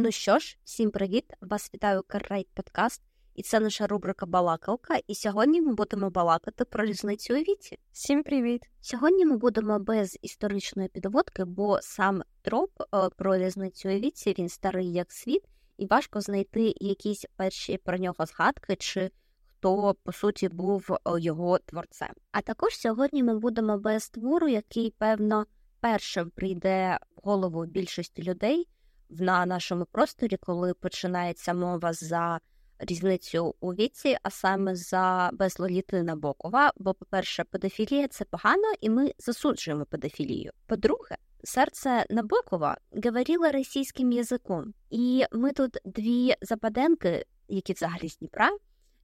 Ну що ж, всім привіт! Вас вітаю Каррайт Подкаст, і це наша рубрика Балакалка. І сьогодні ми будемо балакати про різницю у віці. Всім привіт! Сьогодні ми будемо без історичної підводки, бо сам троп е, про різницю у віці він старий як світ, і важко знайти якісь перші про нього згадки чи хто по суті був е, його творцем. А також сьогодні ми будемо без твору, який певно першим прийде в голову більшості людей на нашому просторі, коли починається мова за різницю у віці, а саме за безлоліти Набокова. Бо, по-перше, педофілія це погано, і ми засуджуємо педофілію. По-друге, серце Набокова говорило російським язиком, і ми тут дві западенки, які взагалі з Дніпра,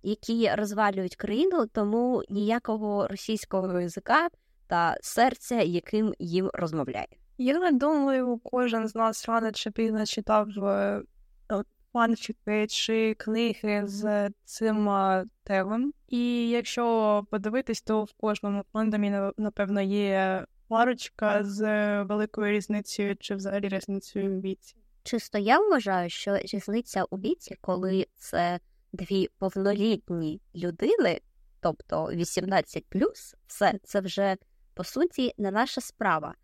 які розвалюють країну, тому ніякого російського язика та серця, яким їм розмовляє. Я думаю, кожен з нас рано чи пізно читав е, фанфіки чи книги з цим темом. І якщо подивитись, то в кожному фандомі, напевно, є парочка з великою різницею чи взагалі різницею в віці. Чисто я вважаю, що різниця у віці, коли це дві повнолітні людини, тобто 18 все це вже по суті не наша справа.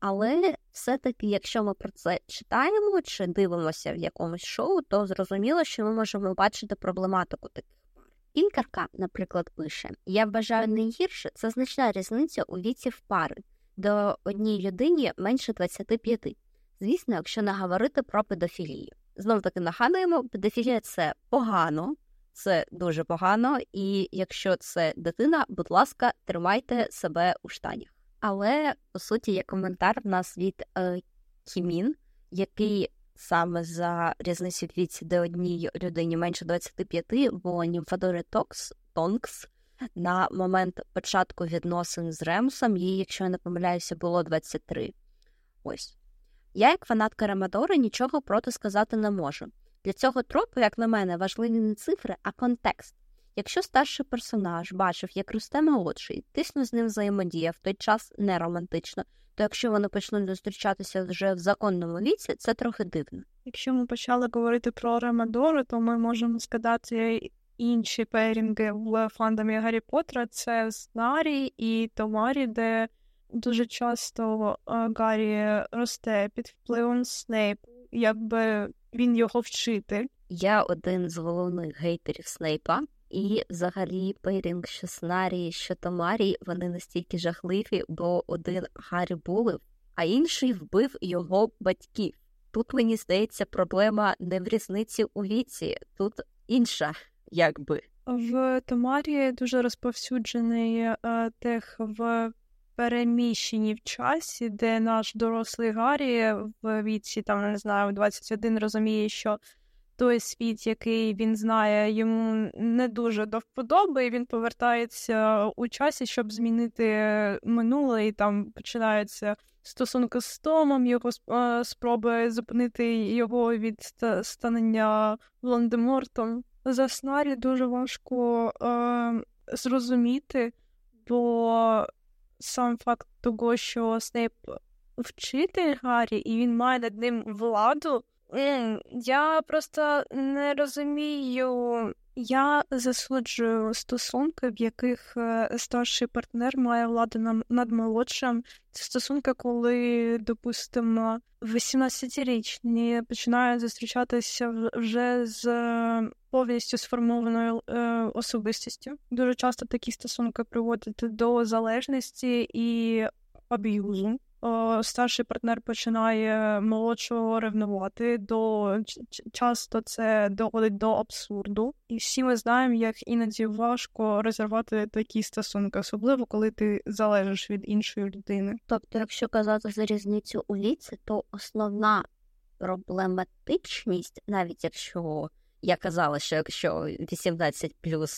Але все-таки, якщо ми про це читаємо чи дивимося в якомусь шоу, то зрозуміло, що ми можемо бачити проблематику таких пар. Інкарка, наприклад, пише: Я вважаю найгірше це значна різниця у віці в пари, до одній людині менше 25. Звісно, якщо не говорити про педофілію. Знов таки нагадуємо, педофілія це погано, це дуже погано, і якщо це дитина, будь ласка, тримайте себе у штанях. Але по суті є коментар в нас від е, Кімін, який саме за різницю в віці, де одній людині менше 25, бо Німфадори Токс Тонкс на момент початку відносин з Ремсом, їй, якщо я не помиляюся, було 23. Ось. Я, як фанатка Рамадори, нічого проти сказати не можу. Для цього тропу, як на мене, важливі не цифри, а контекст. Якщо старший персонаж бачив, як росте молодший, тисно з ним взаємодія в той час не романтично, то якщо вони почнуть зустрічатися вже в законному віці, це трохи дивно. Якщо ми почали говорити про Ремадору, то ми можемо сказати інші перінги в фандомі Гаррі Поттера. це Снарі і Томарі, де дуже часто Гаррі росте під впливом Снейпу, якби він його вчитель. Я один з головних гейтерів Снейпа. І взагалі пейрінг, що Снарі, що Томарі, вони настільки жахливі, бо один Гаррі булив, а інший вбив його батьків. Тут мені здається, проблема не в різниці у віці, тут інша, якби. В Томарі дуже розповсюджений е, тех в переміщенні в часі, де наш дорослий Гаррі в віці, там не знаю, 21 розуміє, що той світ, який він знає, йому не дуже до вподоби, і він повертається у часі, щоб змінити минуле, і там починаються стосунки з Томом, його спроби зупинити його від станення Волан-де-Мортом. За Снарі дуже важко е, зрозуміти, бо сам факт того, що Снейп вчитель Гаррі, і він має над ним владу. Я просто не розумію. Я засуджую стосунки, в яких е, старший партнер має владу над молодшим. Це стосунки, коли, допустимо, 18-річні починають зустрічатися вже з е, повністю сформованою е, особистістю. Дуже часто такі стосунки приводять до залежності і аб'юзу старший партнер починає молодшого ревнувати, до часто це доводить до абсурду. І всі ми знаємо, як іноді важко розірвати такі стосунки, особливо коли ти залежиш від іншої людини. Тобто, якщо казати за різницю у віці, то основна проблематичність, навіть якщо я казала, що якщо 18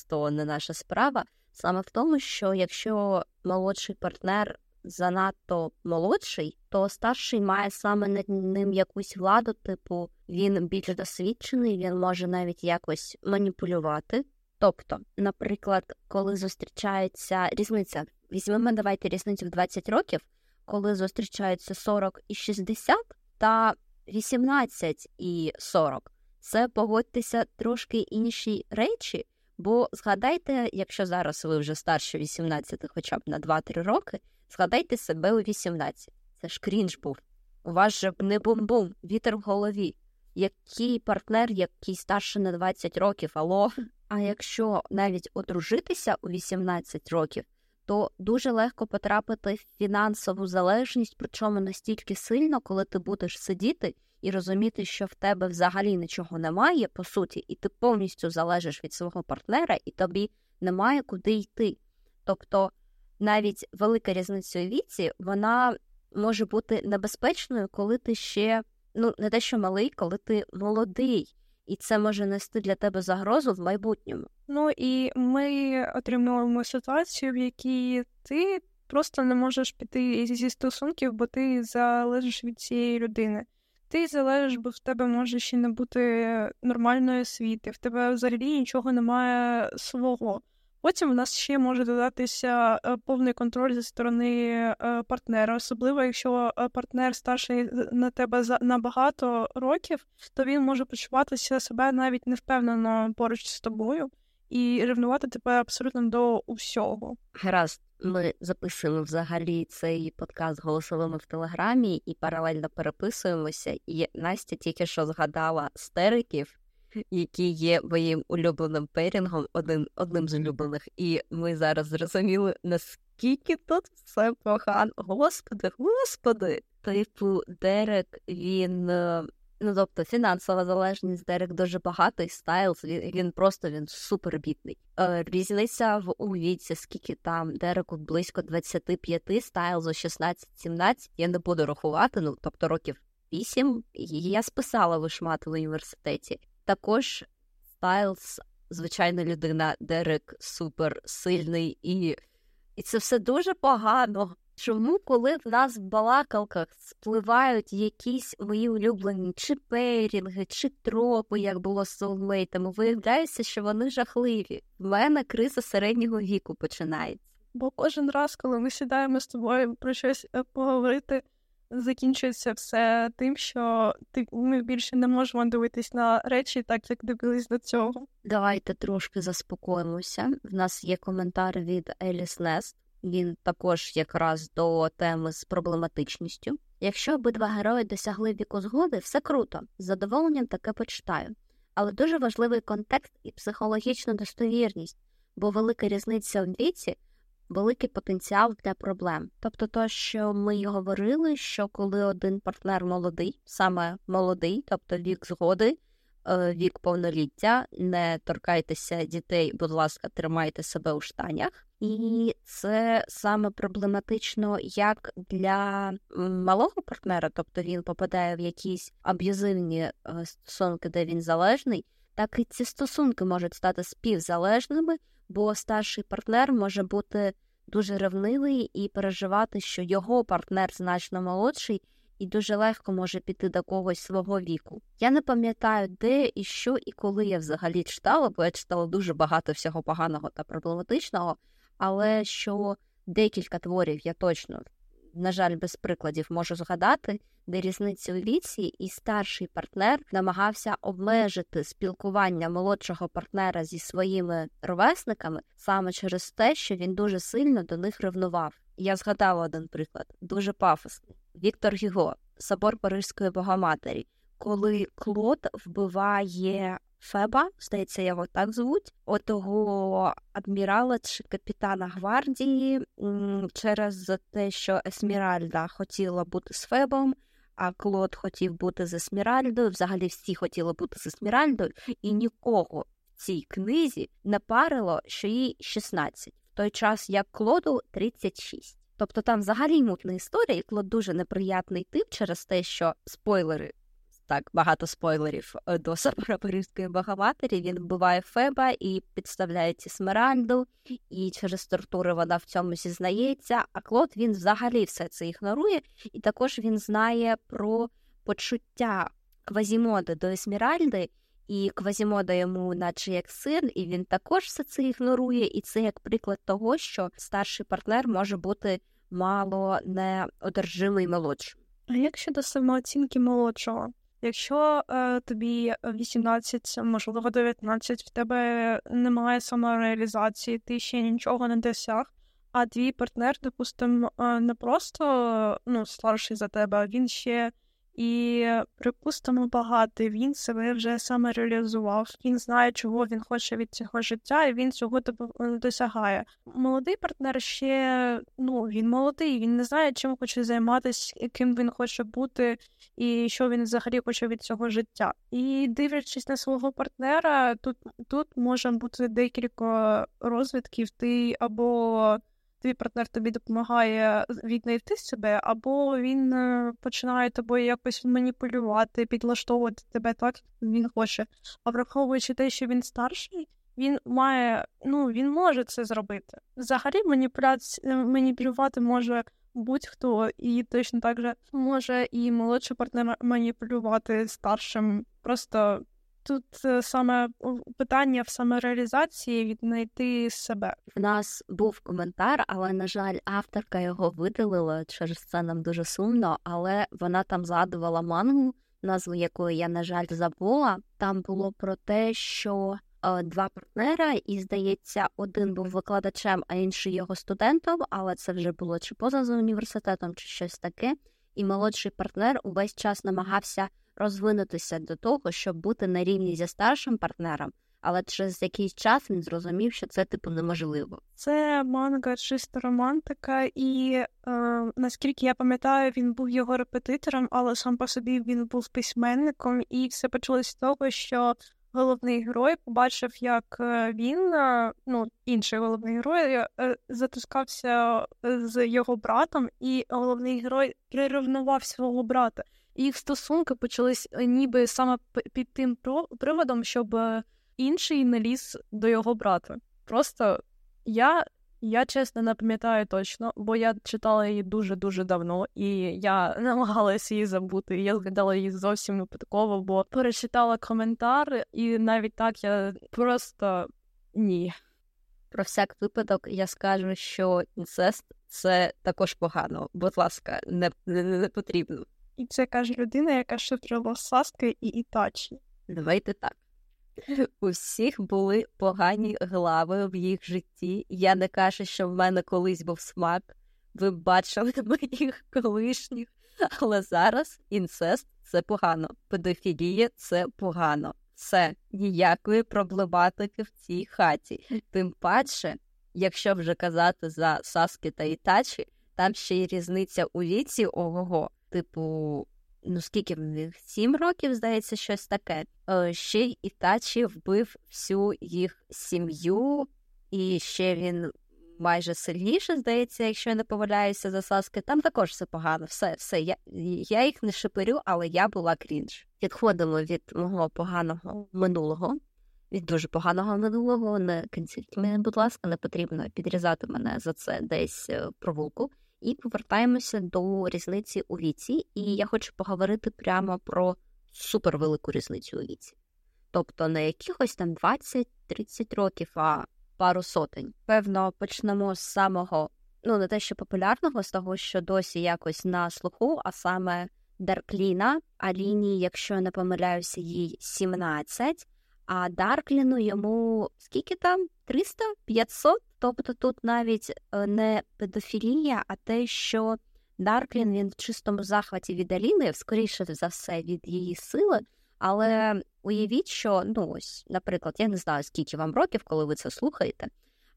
то не наша справа, саме в тому, що якщо молодший партнер занадто молодший, то старший має саме над ним якусь владу, типу він більш досвідчений, він може навіть якось маніпулювати. Тобто, наприклад, коли зустрічається різниця, візьмемо давайте різницю в 20 років, коли зустрічаються 40 і 60, та 18 і 40 це погодьтеся трошки інші речі, бо згадайте, якщо зараз ви вже старше 18, хоча б на 2-3 роки, згадайте себе у 18. Це ж крінж був. У вас же не бум-бум, вітер в голові. Який партнер, який старше на 20 років, алло. А якщо навіть одружитися у 18 років, то дуже легко потрапити в фінансову залежність, причому настільки сильно, коли ти будеш сидіти і розуміти, що в тебе взагалі нічого немає, по суті, і ти повністю залежиш від свого партнера, і тобі немає куди йти. Тобто навіть велика різниця у віці, вона може бути небезпечною, коли ти ще ну не те, що малий, коли ти молодий. І це може нести для тебе загрозу в майбутньому. Ну і ми отримуємо ситуацію, в якій ти просто не можеш піти зі стосунків, бо ти залежиш від цієї людини. Ти залежиш, бо в тебе може ще не бути нормальної освіти, в тебе взагалі нічого немає свого. Потім в нас ще може додатися е, повний контроль зі сторони е, партнера, особливо якщо е, партнер старший на тебе за на багато років, то він може почуватися себе навіть невпевнено поруч з тобою і ревнувати тебе абсолютно до усього. Гаразд, ми записуємо взагалі цей подкаст голосовими в телеграмі і паралельно переписуємося. І Настя тільки що згадала стериків які є моїм улюбленим пейрінгом, один, одним з улюблених, і ми зараз зрозуміли, наскільки тут все погано. Господи, господи! Типу, Дерек, він. Е, ну, тобто фінансова залежність, Дерек дуже багатий, Стайлз, він, він просто він супер бідний. Е, різниця в у віці, скільки там Дереку близько 25, Стайлзу 16-17, я не буду рахувати, ну тобто років 8, я списала вишмат в університеті. Також Стайлз, звичайна людина, Дерек супер сильний, і і це все дуже погано. Чому, коли в нас в балакалках спливають якісь мої улюблені чи пейрінги, чи тропи, як було з соулмейтами, виявляється, що вони жахливі. В мене криза середнього віку починається. Бо кожен раз, коли ми сідаємо з тобою про щось е, поговорити, закінчується все тим, що ти ми більше не можемо дивитись на речі, так як дивились до цього. Давайте трошки заспокоїмося. В нас є коментар від Еліс Нест. Він також якраз до теми з проблематичністю. Якщо обидва герої досягли віку згоди, все круто. З задоволенням таке почитаю. Але дуже важливий контекст і психологічна достовірність, бо велика різниця в віці великий потенціал для проблем. Тобто, то, що ми й говорили, що коли один партнер молодий, саме молодий, тобто вік згоди, е, вік повноліття, не торкайтеся дітей, будь ласка, тримайте себе у штанях. І це саме проблематично як для малого партнера, тобто він попадає в якісь аб'юзивні е, стосунки, де він залежний, так і ці стосунки можуть стати співзалежними, бо старший партнер може бути дуже ревнивий і переживати, що його партнер значно молодший і дуже легко може піти до когось свого віку. Я не пам'ятаю, де і що, і коли я взагалі читала, бо я читала дуже багато всього поганого та проблематичного, але що декілька творів я точно на жаль, без прикладів можу згадати, де різниця у віці, і старший партнер намагався обмежити спілкування молодшого партнера зі своїми ровесниками саме через те, що він дуже сильно до них ревнував. Я згадала один приклад, дуже пафосний. Віктор Гіго, собор Парижської Богоматері, коли Клод вбиває Феба, здається, його так звуть, отого адмірала чи капітана гвардії через те, що Есміральда хотіла бути з Фебом, а Клод хотів бути з Есміральдою. Взагалі всі хотіли бути з Есміральдою, і нікого в цій книзі не парило, що їй 16, в той час як Клоду 36. Тобто там взагалі мутна історія, і Клод дуже неприятний тип через те, що спойлери так багато спойлерів е, до Сапарапорівської Богоматері. Він вбиває Феба і підставляє ці Смеральду, і через тортури вона в цьому зізнається. А Клод він взагалі все це ігнорує, і також він знає про почуття Квазімоди до Есміральди. І Квазімода йому, наче як син, і він також все це ігнорує. І це як приклад того, що старший партнер може бути мало неодержимий молодшим. А як щодо самооцінки молодшого? Якщо е, тобі 18, можливо, 19, в тебе немає самореалізації, ти ще нічого не досяг, а твій партнер, допустимо, е, не просто ну, старший за тебе, а він ще і, припустимо, багатий, він себе вже саме реалізував, він знає, чого він хоче від цього життя, і він цього досягає. Молодий партнер ще ну він молодий, він не знає, чим хоче займатися, ким він хоче бути, і що він взагалі хоче від цього життя. І дивлячись на свого партнера, тут тут може бути декілька розвитків. Ти або твій партнер тобі допомагає віднайти себе, або він е, починає тобою якось маніпулювати, підлаштовувати тебе так, як він хоче. А враховуючи те, що він старший, він має, ну він може це зробити. Взагалі. Е, маніпулювати може будь-хто, і точно так же може і молодший партнер маніпулювати старшим. Просто Тут е, саме питання в самореалізації віднайти себе. В нас був коментар, але на жаль, авторка його видалила. Через це нам дуже сумно. Але вона там згадувала мангу, назву якої я на жаль забула. Там було про те, що е, два партнера, і здається, один був викладачем, а інший його студентом. Але це вже було чи поза за університетом, чи щось таке. І молодший партнер увесь час намагався розвинутися до того, щоб бути на рівні зі старшим партнером, але через якийсь час він зрозумів, що це типу неможливо. Це манга чиста романтика, і е, наскільки я пам'ятаю, він був його репетитором, але сам по собі він був письменником, і все почалося з того, що. Головний герой побачив, як е, він, е, ну інший головний герой, е, затискався з його братом, і головний герой приревнував свого брата їх стосунки почались е, ніби саме під тим приводом, щоб е, інший не ліз до його брата. Просто я я чесно не пам'ятаю точно, бо я читала її дуже-дуже давно, і я намагалася її забути. Я згадала її зовсім випадково, бо перечитала коментар, і навіть так я просто ні. Про всяк випадок я скажу, що інцест це також погано. Будь ласка, не, не, не потрібно. І це каже людина, яка шифрила Саски і Ітачі. Давайте так. У всіх були погані глави в їх житті. Я не кажу, що в мене колись був смак. Ви бачили моїх колишніх, але зараз інцест це погано. Педофілія це погано. Все ніякої проблематики в цій хаті. Тим паче, якщо вже казати за Саски та Ітачі, там ще й різниця у віці ого типу, ну скільки в них? Сім років, здається, щось таке. Е, ще й Ітачі вбив всю їх сім'ю, і ще він майже сильніше, здається, якщо я не помиляюся за Саски. Там також все погано. Все, все. Я я їх не шиперю, але я була крінж. Відходимо від мого поганого минулого. Від дуже поганого минулого, не кінціть мене, будь ласка, не потрібно підрізати мене за це десь е, провулку. І повертаємося до різниці у віці, і я хочу поговорити прямо про супервелику різницю у віці. Тобто не якихось там 20-30 років, а пару сотень. Певно, почнемо з самого, ну не те, що популярного, з того, що досі якось на слуху, а саме Даркліна, Аліні, якщо я не помиляюся, їй 17, а Даркліну йому скільки там? 300? 500? Тобто тут навіть е, не педофілія, а те, що Дарклін він в чистому захваті від Аліни, скоріше за все, від її сили. Але уявіть, що ну ось, наприклад, я не знаю, скільки вам років, коли ви це слухаєте.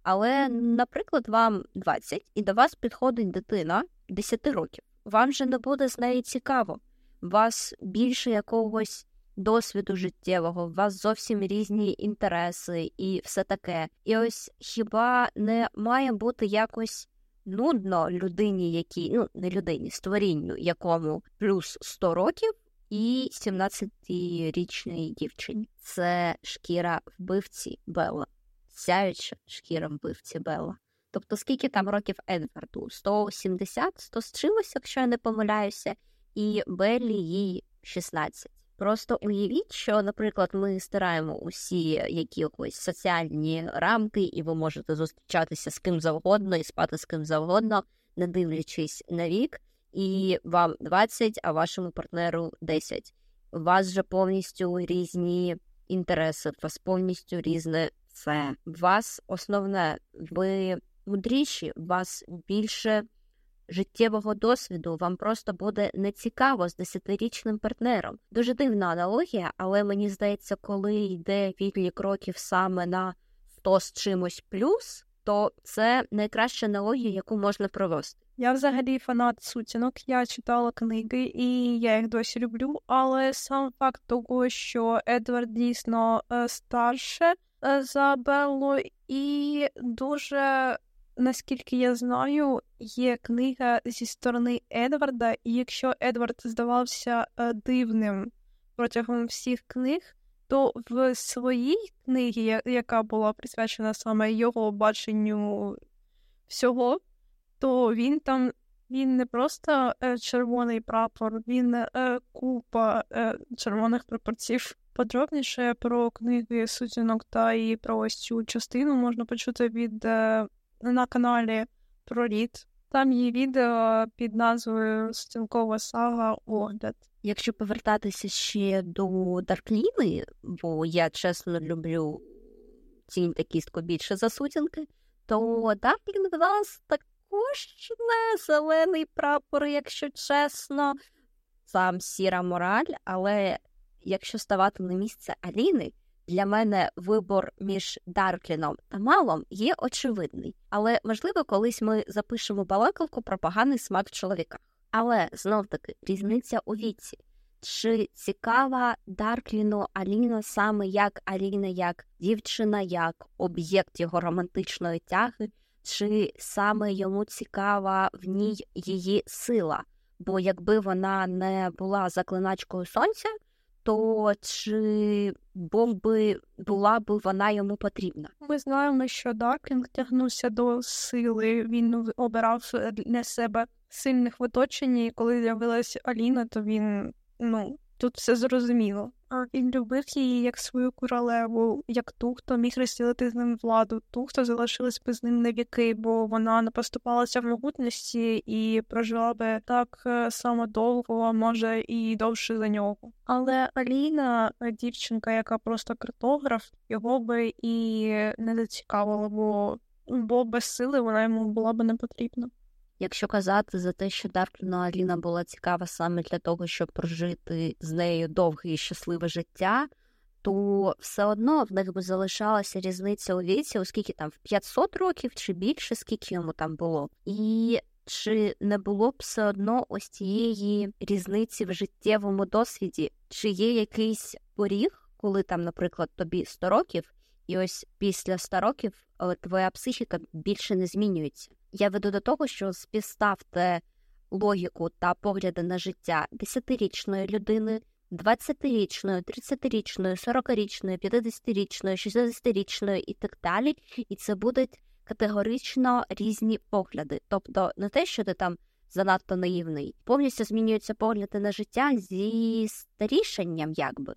Але, наприклад, вам 20, і до вас підходить дитина 10 років. Вам же не буде з нею цікаво. Вас більше якогось досвіду життєвого, у вас зовсім різні інтереси і все таке. І ось хіба не має бути якось нудно людині, якій, ну не людині, створінню, якому плюс 100 років. І 17-річної дівчині це шкіра вбивці Белла, сяюча шкіра вбивці Белла. Тобто, скільки там років Едварду? 170, 100 з чимось, якщо я не помиляюся, і Беллі їй 16. Просто уявіть, що, наприклад, ми стираємо усі якісь соціальні рамки, і ви можете зустрічатися з ким завгодно і спати з ким завгодно, не дивлячись на вік. і вам 20, а вашому партнеру 10. У вас вже повністю різні інтереси, у вас повністю різне все. У вас основне, ви мудріші, у вас більше життєвого досвіду, вам просто буде нецікаво з десятирічним партнером. Дуже дивна аналогія, але мені здається, коли йде відлік років саме на 100 з чимось плюс, то це найкраща аналогія, яку можна провести. Я взагалі фанат сутінок. Я читала книги і я їх досі люблю. Але сам факт того, що Едвард дійсно е, старше е, за Беллу, і дуже наскільки я знаю, є книга зі сторони Едварда, і якщо Едвард здавався е, дивним протягом всіх книг, то в своїй книгі, яка була присвячена саме його баченню всього, то він там він не просто е, червоний прапор, він е, купа е, червоних прапорців. Подробніше про книги сутінок та і про ось цю частину можна почути від е, на каналі Прорід. Там є відео під назвою Сутінкова сага огляд. Якщо повертатися ще до Даркліни, бо я чесно люблю тінь та кістку більше за сутінки, то Дарклін в нас також не зелений прапор, якщо чесно, сам сіра мораль, але якщо ставати на місце Аліни, для мене вибор між Даркліном та Малом є очевидний, але можливо, колись ми запишемо балакалку про поганий смак чоловіка. Але знов таки різниця у віці. Чи цікава Даркліну Аліна саме як Аліна, як дівчина, як об'єкт його романтичної тяги, чи саме йому цікава в ній її сила? Бо якби вона не була заклиначкою сонця, то чи був би була б вона йому потрібна? Ми знаємо, що Дарклінг тягнувся до сили. Він обирав для себе сильних в оточенні, і коли з'явилася Аліна, то він ну тут все зрозуміло. Він любив її як свою королеву, як ту, хто міг розділити з ним владу, ту, хто залишилась би з ним на віки, бо вона не поступалася в могутності і прожила би так е, само довго, може і довше за нього. Але Аліна, е, дівчинка, яка просто картограф, його би і не зацікавила, бо бо без сили вона йому була би не потрібна. Якщо казати за те, що Даркліну Аліна була цікава саме для того, щоб прожити з нею довге і щасливе життя, то все одно в них би залишалася різниця у віці, оскільки там в 500 років чи більше, скільки йому там було, і чи не було б все одно ось цієї різниці в життєвому досвіді, чи є якийсь поріг, коли там, наприклад, тобі 100 років, і ось після 100 років твоя психіка більше не змінюється. Я веду до того, що співставте логіку та погляди на життя десятирічної людини, 20-річної, 30-річної, 40-річної, 50-річної, 60-річної і так далі, і це будуть категорично різні погляди. Тобто не те, що ти там занадто наївний, повністю змінюються погляди на життя зі старішенням, якби.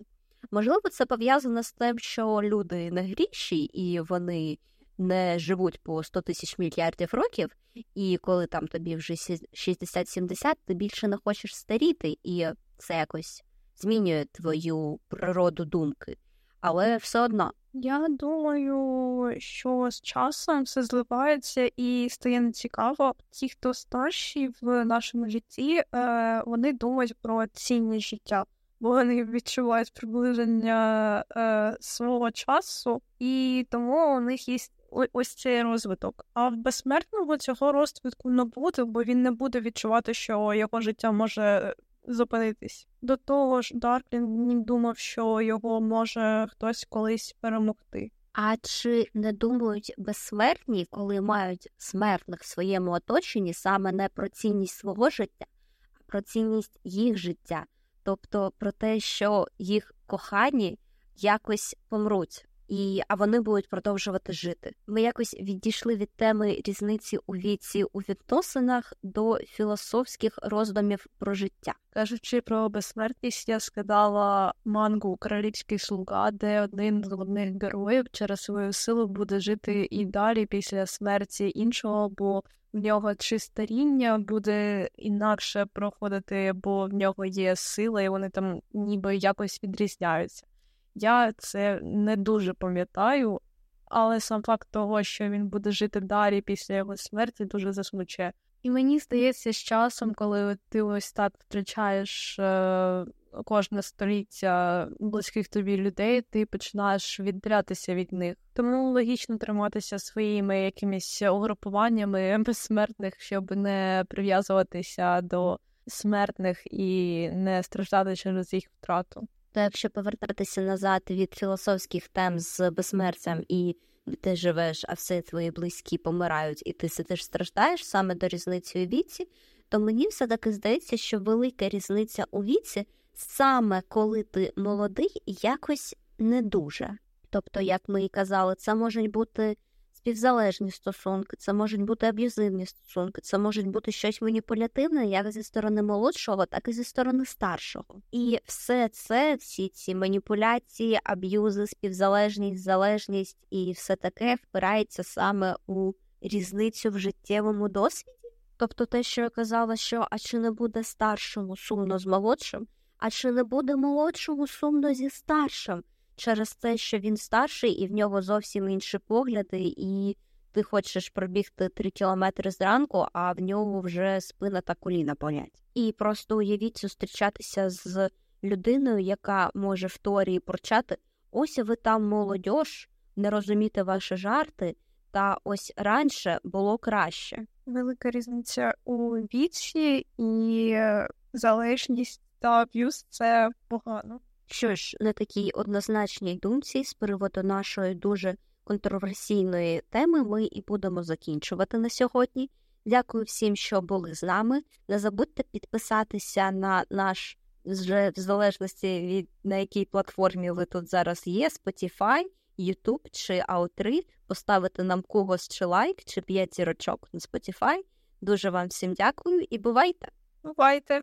Можливо, це пов'язано з тим, що люди не гріші і вони не живуть по 100 тисяч мільярдів років, і коли там тобі вже 60-70, ти більше не хочеш старіти, і це якось змінює твою природу думки. Але все одно. Я думаю, що з часом все зливається і стає нецікаво. Ті, хто старші в нашому житті, е, вони думають про цінність життя, бо вони відчувають приближення е, свого часу, і тому у них є ось цей розвиток. А в безсмертного цього розвитку не буде, бо він не буде відчувати, що його життя може зупинитись. До того ж, Дарклін думав, що його може хтось колись перемогти. А чи не думають безсмертні, коли мають смертних в своєму оточенні саме не про цінність свого життя, а про цінність їх життя, тобто про те, що їх кохані якось помруть? І а вони будуть продовжувати жити. Ми якось відійшли від теми різниці у віці у відносинах до філософських роздумів про життя. Кажучи про безсмертність, я скидала мангу Королівський слуга, де один з головних героїв через свою силу буде жити і далі після смерті іншого, бо в нього чи старіння буде інакше проходити, бо в нього є сила, і вони там ніби якось відрізняються. Я це не дуже пам'ятаю, але сам факт того, що він буде жити далі після його смерті, дуже засмучує. І мені здається, з часом, коли ти ось так втрачаєш е, кожне століття близьких тобі людей, ти починаєш віддалятися від них. Тому логічно триматися своїми якимись угрупуваннями безсмертних, щоб не прив'язуватися до смертних і не страждати через їх втрату. То якщо повертатися назад від філософських тем з безсмертям і ти живеш, а все твої близькі помирають, і ти сидиш страждаєш саме до різниці у віці, то мені все таки здається, що велика різниця у віці саме коли ти молодий, якось не дуже. Тобто, як ми і казали, це можуть бути співзалежні стосунки, це можуть бути аб'юзивні стосунки, це можуть бути щось маніпулятивне, як зі сторони молодшого, так і зі сторони старшого. І все це, всі ці маніпуляції, аб'юзи, співзалежність, залежність і все таке впирається саме у різницю в життєвому досвіді. Тобто те, що я казала, що а чи не буде старшому сумно з молодшим, а чи не буде молодшому сумно зі старшим через те, що він старший і в нього зовсім інші погляди, і ти хочеш пробігти три кілометри зранку, а в нього вже спина та коліна болять. І просто уявіть зустрічатися з людиною, яка може в теорії порчати. Ось ви там молодьож, не розуміти ваші жарти, та ось раніше було краще. Велика різниця у віці і залежність та аб'юз – це погано. Що ж, на такій однозначній думці з приводу нашої дуже контроверсійної теми ми і будемо закінчувати на сьогодні. Дякую всім, що були з нами. Не забудьте підписатися на наш вже в залежності від на якій платформі ви тут зараз є: Spotify, YouTube чи A3, поставити нам когось чи лайк, чи п'ять зірочок на Spotify. Дуже вам всім дякую і бувайте! Бувайте!